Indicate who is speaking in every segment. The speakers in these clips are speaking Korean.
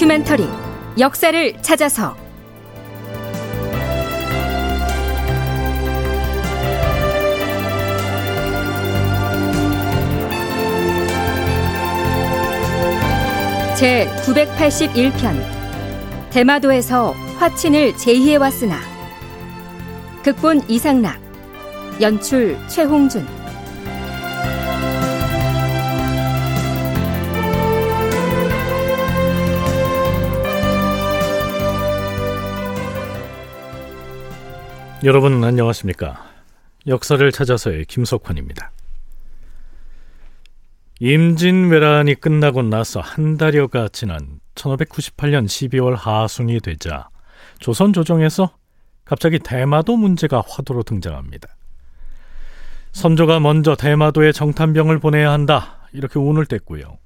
Speaker 1: 다큐멘터리 역사를 찾아서. 제 981편 대마도에서 화친을 제의해 왔으나 극본 이상락 연출 최홍준
Speaker 2: 여러분 안녕하십니까 역사를 찾아서의 김석환입니다 임진왜란이 끝나고 나서 한 달여가 지난 1598년 12월 하순이 되자 조선 조정에서 갑자기 대마도 문제가 화두로 등장합니다. 선조가 먼저 대마도에 정탐병을 보내야 한다 이렇게 운을 뗐고요.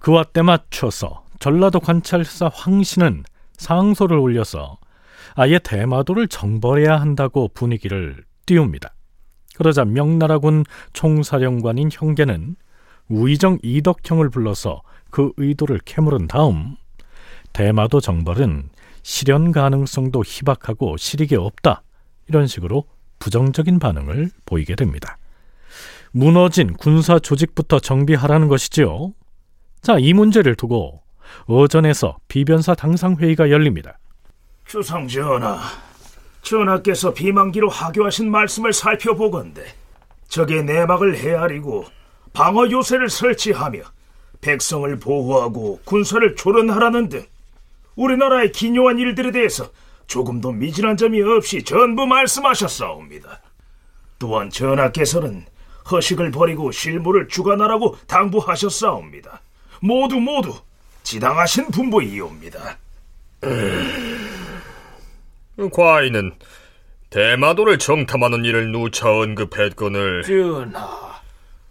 Speaker 2: 그와 때맞춰서 전라도 관찰사 황신은 상소를 올려서 아예 대마도를 정벌해야 한다고 분위기를 띄웁니다. 그러자 명나라군 총사령관인 형계는 우의정 이덕형을 불러서 그 의도를 캐물은 다음 대마도 정벌은 실현 가능성도 희박하고 실익이 없다 이런 식으로 부정적인 반응을 보이게 됩니다. 무너진 군사 조직부터 정비하라는 것이지요. 자, 이 문제를 두고 어전에서 비변사 당상회의가 열립니다.
Speaker 3: 주상 전하, 전하께서 비만기로 하교하신 말씀을 살펴보건대 적의 내막을 헤아리고 방어 요새를 설치하며 백성을 보호하고 군사를 조련하라는 등 우리나라의 기묘한 일들에 대해서 조금도 미진한 점이 없이 전부 말씀하셨사옵니다. 또한 전하께서는 허식을 버리고 실무를 주관하라고 당부하셨사옵니다. 모두 모두 지당하신 분부이옵니다.
Speaker 4: 과인은 대마도를 정탐하는 일을 누차 언급했거늘
Speaker 5: 전하,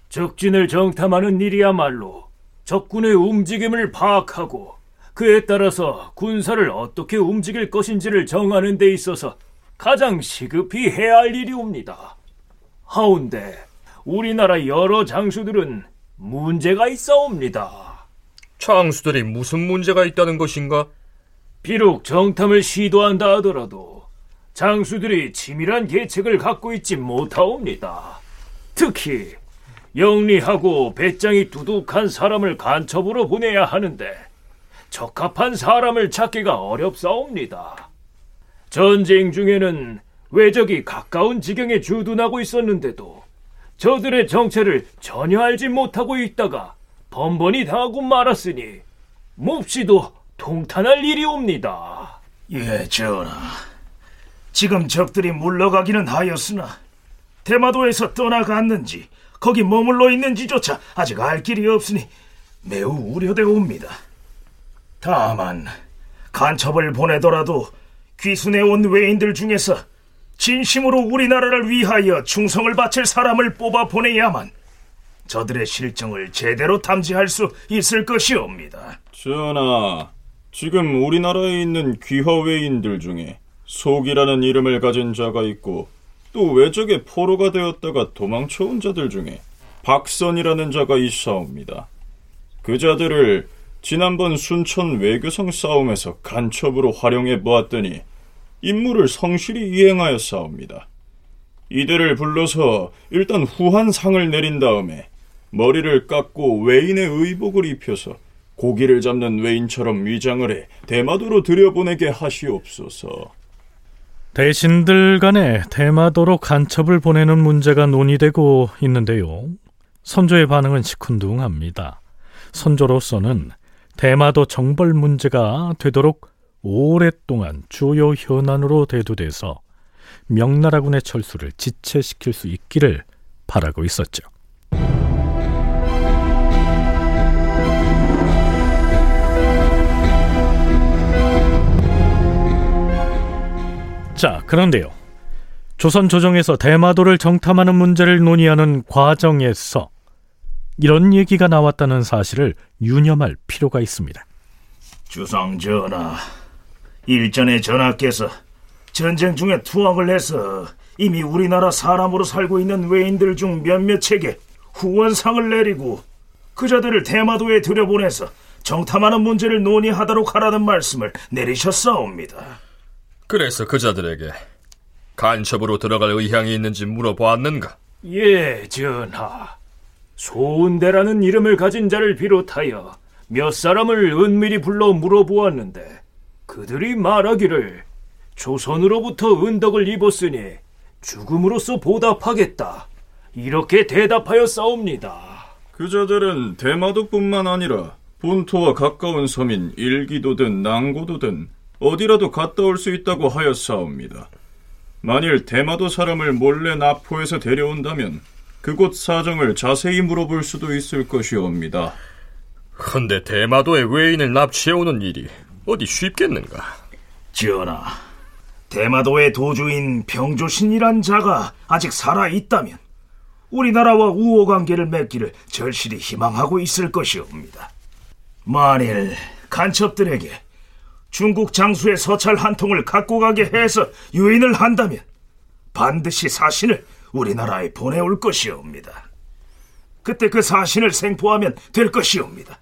Speaker 5: 적진을 정탐하는 일이야말로 적군의 움직임을 파악하고 그에 따라서 군사를 어떻게 움직일 것인지를 정하는 데 있어서 가장 시급히 해야 할 일이옵니다. 하운데 우리나라 여러 장수들은 문제가 있어옵니다.
Speaker 4: 장수들이 무슨 문제가 있다는 것인가?
Speaker 5: 비록 정탐을 시도한다 하더라도 장수들이 치밀한 계책을 갖고 있지 못하옵니다. 특히 영리하고 배짱이 두둑한 사람을 간첩으로 보내야 하는데 적합한 사람을 찾기가 어렵사옵니다. 전쟁 중에는 외적이 가까운 지경에 주둔하고 있었는데도 저들의 정체를 전혀 알지 못하고 있다가 번번이 당하고 말았으니 몹시도 통탄할 일이 옵니다.
Speaker 3: 예, 전하. 지금 적들이 물러가기는 하였으나 대마도에서 떠나갔는지 거기 머물러 있는지조차 아직 알 길이 없으니 매우 우려되옵니다. 다만 간첩을 보내더라도 귀순해 온 외인들 중에서 진심으로 우리나라를 위하여 충성을 바칠 사람을 뽑아 보내야만 저들의 실정을 제대로 탐지할 수 있을 것이옵니다.
Speaker 6: 전하, 지금 우리나라에 있는 귀화 외인들 중에 속이라는 이름을 가진 자가 있고 또 외적의 포로가 되었다가 도망쳐온 자들 중에 박선이라는 자가 있사옵니다. 그 자들을 지난번 순천 외교성 싸움에서 간첩으로 활용해 보았더니 임무를 성실히 이행하였사옵니다. 이들을 불러서 일단 후한상을 내린 다음에 머리를 깎고 외인의 의복을 입혀서 고기를 잡는 외인처럼 위장을 해 대마도로 들여보내게 하시옵소서.
Speaker 2: 대신들 간에 대마도로 간첩을 보내는 문제가 논의되고 있는데요. 선조의 반응은 시큰둥합니다. 선조로서는 대마도 정벌 문제가 되도록 오랫동안 주요 현안으로 대두돼서 명나라군의 철수를 지체시킬 수 있기를 바라고 있었죠. 자, 그런데요. 조선 조정에서 대마도를 정탐하는 문제를 논의하는 과정에서 이런 얘기가 나왔다는 사실을 유념할 필요가 있습니다.
Speaker 3: 주상 전하, 일전에 전하께서 전쟁 중에 투항을 해서 이미 우리나라 사람으로 살고 있는 외인들 중 몇몇에게 후원상을 내리고 그자들을 대마도에 들여보내서 정탐하는 문제를 논의하도록 하라는 말씀을 내리셨사옵니다.
Speaker 4: 그래서 그자들에게 간첩으로 들어갈 의향이 있는지 물어보았는가?
Speaker 5: 예, 전하. 소은대라는 이름을 가진 자를 비롯하여 몇 사람을 은밀히 불러 물어보았는데 그들이 말하기를 조선으로부터 은덕을 입었으니 죽음으로써 보답하겠다. 이렇게 대답하여 싸웁니다.
Speaker 6: 그자들은 대마도뿐만 아니라 본토와 가까운 섬인 일기도든 낭고도든 어디라도 갔다 올 수 있다고 하였사옵니다. 만일 대마도 사람을 몰래 납포해서 데려온다면 그곳 사정을 자세히 물어볼 수도 있을 것이옵니다.
Speaker 4: 헌데 대마도에 외인을 납치해오는 일이 어디 쉽겠는가?
Speaker 3: 전하, 대마도의 도주인 병조신이란 자가 아직 살아있다면 우리나라와 우호 관계를 맺기를 절실히 희망하고 있을 것이옵니다. 만일 간첩들에게 중국 장수의 서찰 한 통을 갖고 가게 해서 유인을 한다면 반드시 사신을 우리나라에 보내올 것이옵니다. 그때 그 사신을 생포하면 될 것이옵니다.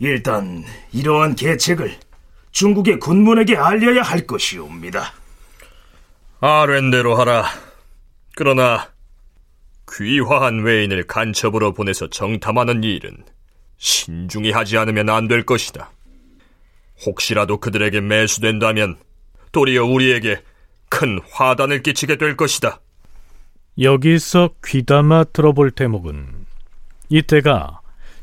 Speaker 3: 일단 이러한 계책을 중국의 군문에게 알려야 할 것이옵니다.
Speaker 4: 아랜대로 하라. 그러나 귀화한 외인을 간첩으로 보내서 정탐하는 일은 신중히 하지 않으면 안 될 것이다. 혹시라도 그들에게 매수된다면 도리어 우리에게 큰 화단을 끼치게 될 것이다.
Speaker 2: 여기서 귀담아 들어볼 대목은 이때가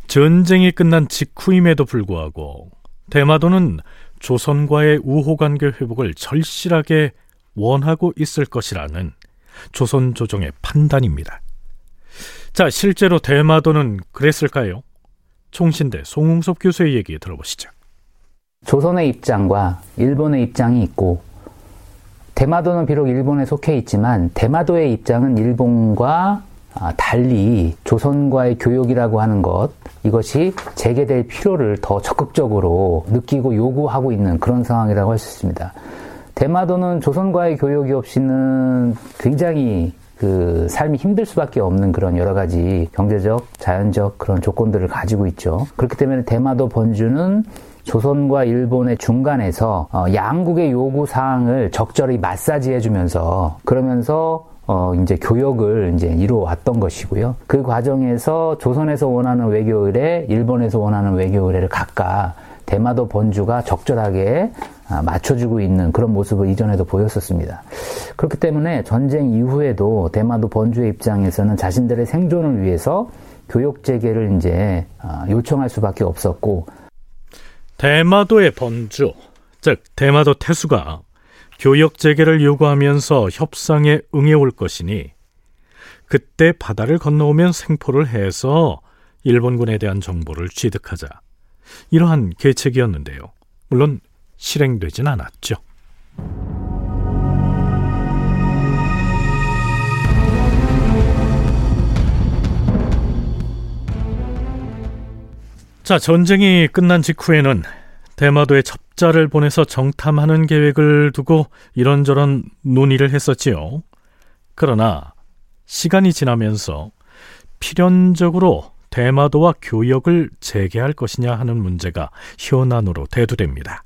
Speaker 2: 전쟁이 끝난 직후임에도 불구하고 대마도는 조선과의 우호 관계 회복을 절실하게 원하고 있을 것이라는 조선 조정의 판단입니다. 자, 실제로 대마도는 그랬을까요? 총신대 송웅섭 교수의 얘기 들어보시죠.
Speaker 7: 조선의 입장과 일본의 입장이 있고 대마도는 비록 일본에 속해 있지만 대마도의 입장은 일본과 아, 달리 조선과의 교역이라고 하는 것 이것이 재개될 필요를 더 적극적으로 느끼고 요구하고 있는 그런 상황이라고 할 수 있습니다. 대마도는 조선과의 교역이 없이는 굉장히 그 삶이 힘들 수밖에 없는 그런 여러 가지 경제적, 자연적 그런 조건들을 가지고 있죠. 그렇기 때문에 대마도 번주는 조선과 일본의 중간에서 어, 양국의 요구 사항을 적절히 마사지해 주면서 그러면서 어, 이제 교역을 이제 이루어왔던 것이고요. 그 과정에서 조선에서 원하는 외교 의뢰, 일본에서 원하는 외교 의뢰를 각각 대마도 번주가 적절하게 아, 맞춰주고 있는 그런 모습을 이전에도 보였었습니다. 그렇기 때문에 전쟁 이후에도 대마도 번주의 입장에서는 자신들의 생존을 위해서 교역 재개를 이제 아, 요청할 수밖에 없었고
Speaker 2: 대마도의 번주, 즉 대마도 태수가 교역 재개를 요구하면서 협상에 응해올 것이니 그때 바다를 건너오면 생포를 해서 일본군에 대한 정보를 취득하자. 이러한 계책이었는데요. 물론 실행되진 않았죠. 자, 전쟁이 끝난 직후에는 대마도에 첩자를 보내서 정탐하는 계획을 두고 이런저런 논의를 했었지요. 그러나 시간이 지나면서 필연적으로 대마도와 교역을 재개할 것이냐 하는 문제가 현안으로 대두됩니다.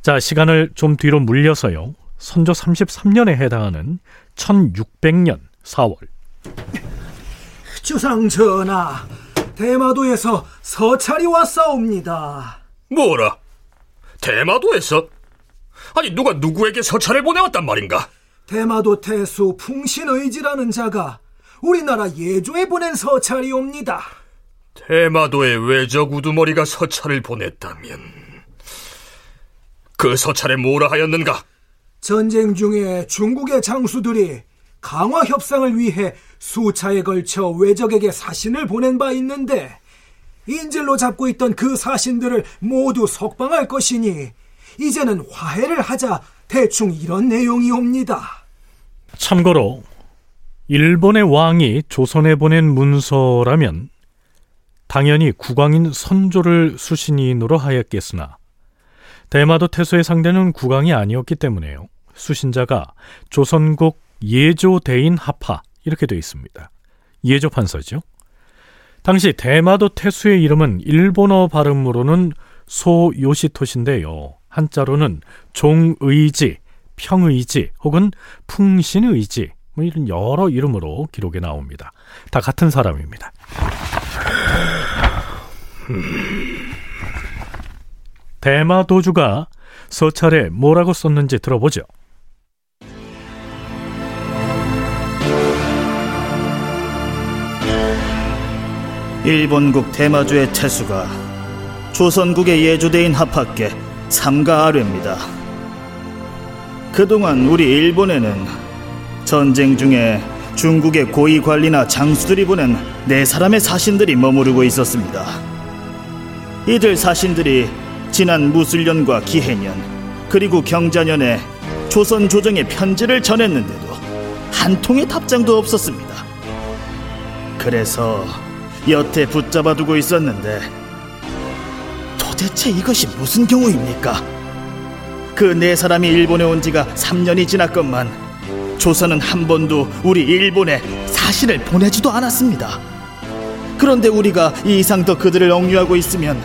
Speaker 2: 자, 시간을 좀 뒤로 물려서요. 선조 33년에 해당하는 1600년 4월.
Speaker 8: 주상 전하, 대마도에서 서찰이 왔사옵니다.
Speaker 4: 뭐라? 대마도에서? 아니 누가 누구에게 서찰을 보내왔단 말인가?
Speaker 8: 대마도 태수 풍신의지라는 자가 우리나라 예조에 보낸 서찰이옵니다.
Speaker 4: 대마도의 외적 우두머리가 서찰을 보냈다면 그 서찰에 뭐라 하였는가?
Speaker 8: 전쟁 중에 중국의 장수들이 강화 협상을 위해 수차에 걸쳐 외적에게 사신을 보낸 바 있는데 인질로 잡고 있던 그 사신들을 모두 석방할 것이니 이제는 화해를 하자 대충 이런 내용이옵니다.
Speaker 2: 참고로 일본의 왕이 조선에 보낸 문서라면 당연히 국왕인 선조를 수신인으로 하였겠으나 대마도 태소의 상대는 국왕이 아니었기 때문에요. 수신자가 조선국 예조 대인 하파 이렇게 되어 있습니다. 예조 판서죠. 당시 대마도 태수의 이름은 일본어 발음으로는 소요시토시인데요. 한자로는 종의지, 평의지 혹은 풍신의지 뭐 이런 여러 이름으로 기록에 나옵니다. 다 같은 사람입니다. 대마도주가 서찰에 뭐라고 썼는지 들어보죠.
Speaker 9: 일본국 대마주의 태수가 조선국의 예조대인 합학계 삼가 아뢰입니다. 그동안 우리 일본에는 전쟁 중에 중국의 고위 관리나 장수들이 보낸 네 사람의 사신들이 머무르고 있었습니다. 이들 사신들이 지난 무술년과 기해년 그리고 경자년에 조선 조정에 편지를 전했는데도 한 통의 답장도 없었습니다. 그래서 여태 붙잡아 두고 있었는데 도대체 이것이 무슨 경우입니까? 그 네 사람이 일본에 온 지가 3년이 지났건만 조선은 한 번도 우리 일본에 사신을 보내지도 않았습니다. 그런데 우리가 이 이상 더 그들을 억류하고 있으면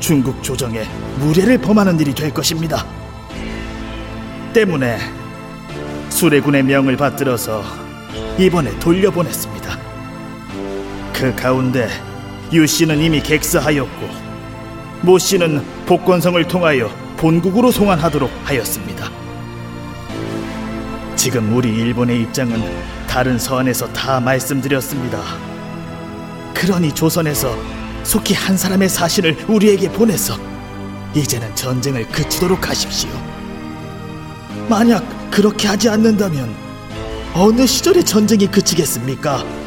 Speaker 9: 중국 조정에 무례를 범하는 일이 될 것입니다. 때문에 수레군의 명을 받들어서 이번에 돌려보냈습니다. 그 가운데 유 씨는 이미 객사하였고 모 씨는 복권성을 통하여 본국으로 송환하도록 하였습니다. 지금 우리 일본의 입장은 다른 서한에서 다 말씀드렸습니다. 그러니 조선에서 속히 한 사람의 사신을 우리에게 보내서 이제는 전쟁을 그치도록 하십시오. 만약 그렇게 하지 않는다면 어느 시절에 전쟁이 그치겠습니까?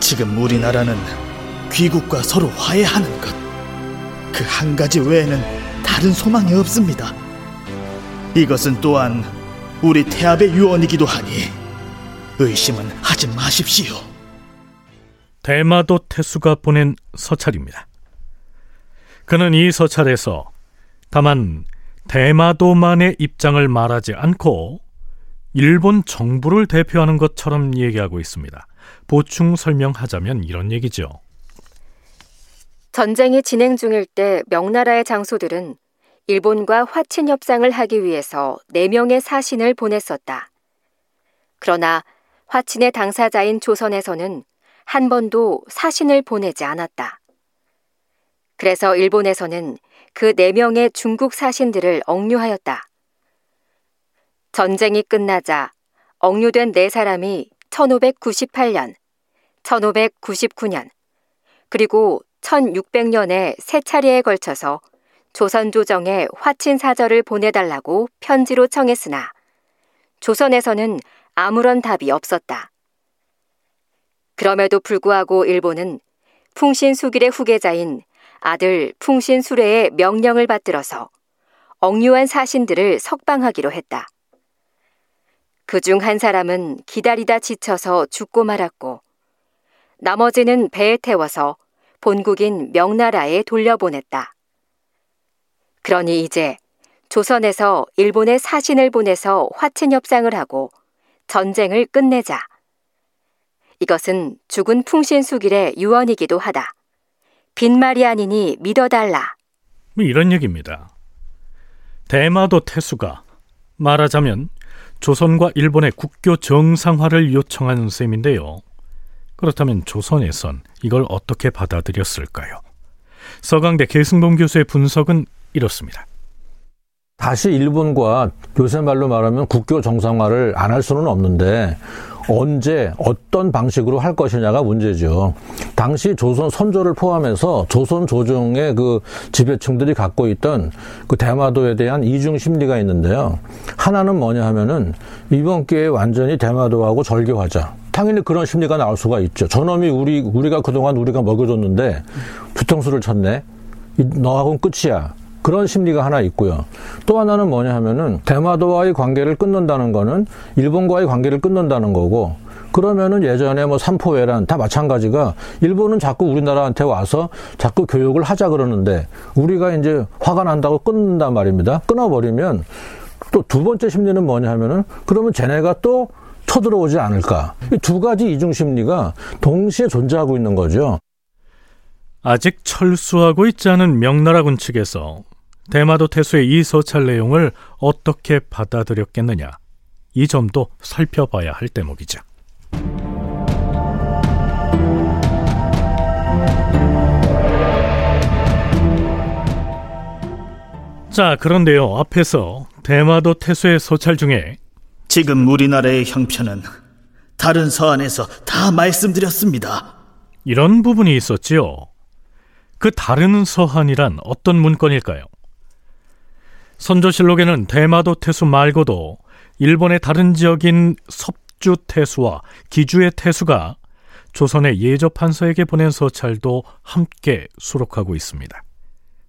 Speaker 9: 지금 우리나라는 귀국과 서로 화해하는 것. 그 한 가지 외에는 다른 소망이 없습니다. 이것은 또한 우리 태압의 유언이기도 하니 의심은 하지 마십시오.
Speaker 2: 대마도 태수가 보낸 서찰입니다. 그는 이 서찰에서 다만 대마도만의 입장을 말하지 않고 일본 정부를 대표하는 것처럼 얘기하고 있습니다. 보충 설명하자면 이런 얘기죠.
Speaker 1: 전쟁이 진행 중일 때 명나라의 장소들은 일본과 화친 협상을 하기 위해서 4명의 사신을 보냈었다. 그러나 화친의 당사자인 조선에서는 한 번도 사신을 보내지 않았다. 그래서 일본에서는 그 4명의 중국 사신들을 억류하였다. 전쟁이 끝나자 억류된 네 사람이 1598년, 1599년, 그리고 1600년에 세 차례에 걸쳐서 조선 조정에 화친 사절을 보내달라고 편지로 청했으나 조선에서는 아무런 답이 없었다. 그럼에도 불구하고 일본은 풍신수길의 후계자인 아들 풍신수레의 명령을 받들어서 억류한 사신들을 석방하기로 했다. 그 중 한 사람은 기다리다 지쳐서 죽고 말았고 나머지는 배에 태워서 본국인 명나라에 돌려보냈다. 그러니 이제 조선에서 일본에 사신을 보내서 화친 협상을 하고 전쟁을 끝내자. 이것은 죽은 풍신수길의 유언이기도 하다. 빈말이 아니니 믿어달라.
Speaker 2: 뭐 이런 얘기입니다. 대마도 태수가 말하자면 조선과 일본의 국교 정상화를 요청한 셈인데요. 그렇다면 조선에선 이걸 어떻게 받아들였을까요? 서강대 계승범 교수의 분석은 이렇습니다.
Speaker 10: 다시 일본과 요새 말로 말하면 국교 정상화를 안 할 수는 없는데 언제 어떤 방식으로 할 것이냐가 문제죠. 당시 조선 선조를 포함해서 조선 조정의 그 지배층들이 갖고 있던 그 대마도에 대한 이중 심리가 있는데요. 하나는 뭐냐 하면은 이번 기회에 완전히 대마도하고 절교하자. 당연히 그런 심리가 나올 수가 있죠. 저놈이 우리 우리가 그동안 우리가 먹여줬는데 뒤통수를 쳤네. 너하고는 끝이야. 그런 심리가 하나 있고요. 또 하나는 뭐냐 하면은 대마도와의 관계를 끊는다는 거는 일본과의 관계를 끊는다는 거고 그러면은 예전에 뭐 삼포회란 다 마찬가지가 일본은 자꾸 우리나라한테 와서 자꾸 교육을 하자 그러는데 우리가 이제 화가 난다고 끊는단 말입니다. 끊어버리면 또 두 번째 심리는 뭐냐 하면은 그러면 쟤네가 또 쳐들어오지 않을까. 두 가지 이중 심리가 동시에 존재하고 있는 거죠.
Speaker 2: 아직 철수하고 있지 않은 명나라군 측에서 대마도 태수의 이 서찰 내용을 어떻게 받아들였겠느냐. 이 점도 살펴봐야 할 대목이죠. 자, 그런데요. 앞에서 대마도 태수의 서찰 중에
Speaker 9: 지금 우리나라의 형편은 다른 서안에서 다 말씀드렸습니다.
Speaker 2: 이런 부분이 있었지요. 그 다른 서한이란 어떤 문건일까요? 선조실록에는 대마도 태수 말고도 일본의 다른 지역인 섭주 태수와 기주의 태수가 조선의 예조판서에게 보낸 서찰도 함께 수록하고 있습니다.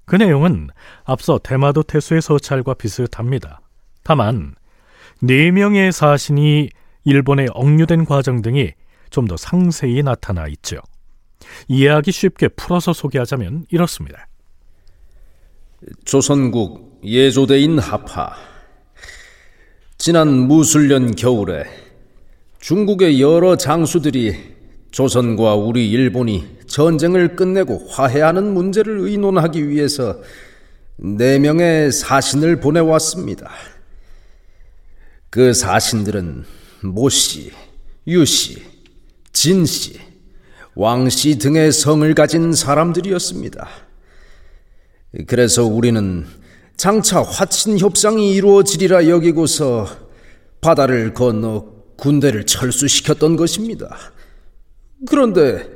Speaker 2: 그 내용은 앞서 대마도 태수의 서찰과 비슷합니다. 다만 네 명의 사신이 일본에 억류된 과정 등이 좀 더 상세히 나타나 있죠. 이해하기 쉽게 풀어서 소개하자면 이렇습니다.
Speaker 11: 조선국 예조대인 하파 지난 무술년 겨울에 중국의 여러 장수들이 조선과 우리 일본이 전쟁을 끝내고 화해하는 문제를 의논하기 위해서 네 명의 사신을 보내왔습니다. 그 사신들은 모씨, 유씨, 진씨, 왕씨 등의 성을 가진 사람들이었습니다. 그래서 우리는 장차 화친 협상이 이루어지리라 여기고서 바다를 건너 군대를 철수시켰던 것입니다. 그런데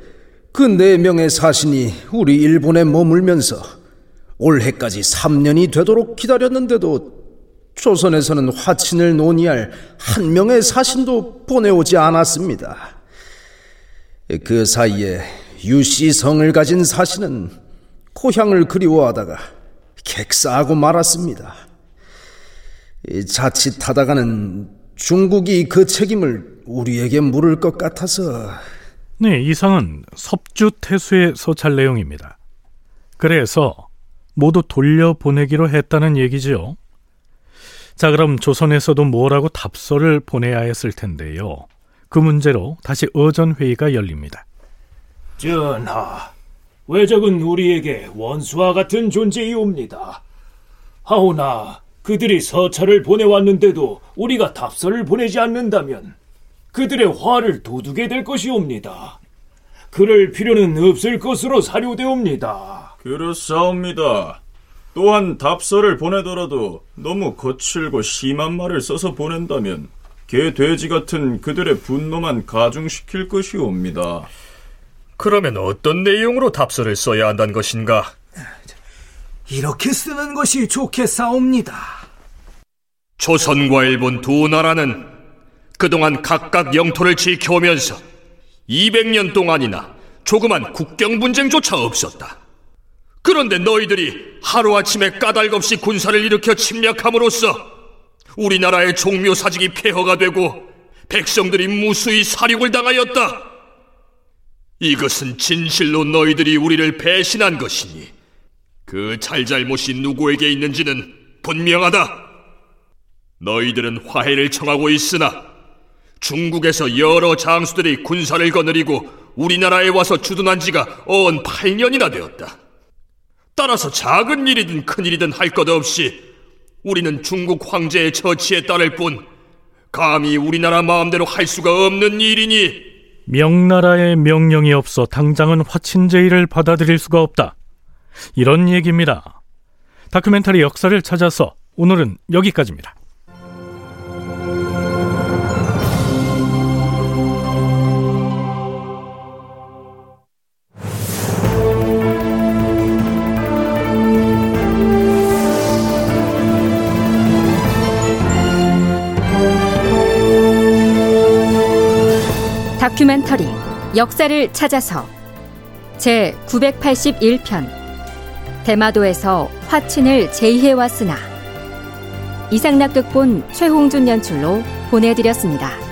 Speaker 11: 그 네 명의 사신이 우리 일본에 머물면서 올해까지 3년이 되도록 기다렸는데도 조선에서는 화친을 논의할 한 명의 사신도 보내오지 않았습니다. 그 사이에 유씨 성을 가진 사신은 고향을 그리워하다가 객사하고 말았습니다. 자칫하다가는 중국이 그 책임을 우리에게 물을 것 같아서
Speaker 2: 네, 이상은 섭주 태수의 서찰 내용입니다. 그래서 모두 돌려보내기로 했다는 얘기지요. 자, 그럼 조선에서도 뭐라고 답서를 보내야 했을 텐데요. 그 문제로 다시 의전회의가 열립니다.
Speaker 5: 전하, 외적은 우리에게 원수와 같은 존재이옵니다. 하오나 그들이 서찰을 보내왔는데도 우리가 답서를 보내지 않는다면 그들의 화를 돋우게 될 것이옵니다. 그럴 필요는 없을 것으로 사료되옵니다.
Speaker 6: 그렇사옵니다. 또한 답서를 보내더라도 너무 거칠고 심한 말을 써서 보낸다면 개 돼지 같은 그들의 분노만 가중시킬 것이옵니다.
Speaker 4: 그러면 어떤 내용으로 답서를 써야 한다는 것인가?
Speaker 8: 이렇게 쓰는 것이 좋겠사옵니다.
Speaker 4: 조선과 일본 두 나라는 그동안 각각 영토를 지켜오면서 200년 동안이나 조그만 국경 분쟁조차 없었다. 그런데 너희들이 하루아침에 까닭없이 군사를 일으켜 침략함으로써 우리나라의 종묘 사직이 폐허가 되고 백성들이 무수히 사륙을 당하였다. 이것은 진실로 너희들이 우리를 배신한 것이니 그 잘잘못이 누구에게 있는지는 분명하다. 너희들은 화해를 청하고 있으나 중국에서 여러 장수들이 군사를 거느리고 우리나라에 와서 주둔한 지가 언 8년이나 되었다. 따라서 작은 일이든 큰 일이든 할 것 없이 우리는 중국 황제의 처치에 따를 뿐 감히 우리나라 마음대로 할 수가 없는 일이니
Speaker 2: 명나라의 명령이 없어 당장은 화친제의를 받아들일 수가 없다. 이런 얘기입니다. 다큐멘터리 역사를 찾아서 오늘은 여기까지입니다.
Speaker 1: 다큐멘터리 역사를 찾아서 제 981편 대마도에서 화친을 제의해 왔으나 이상락 극본 최홍준 연출로 보내드렸습니다.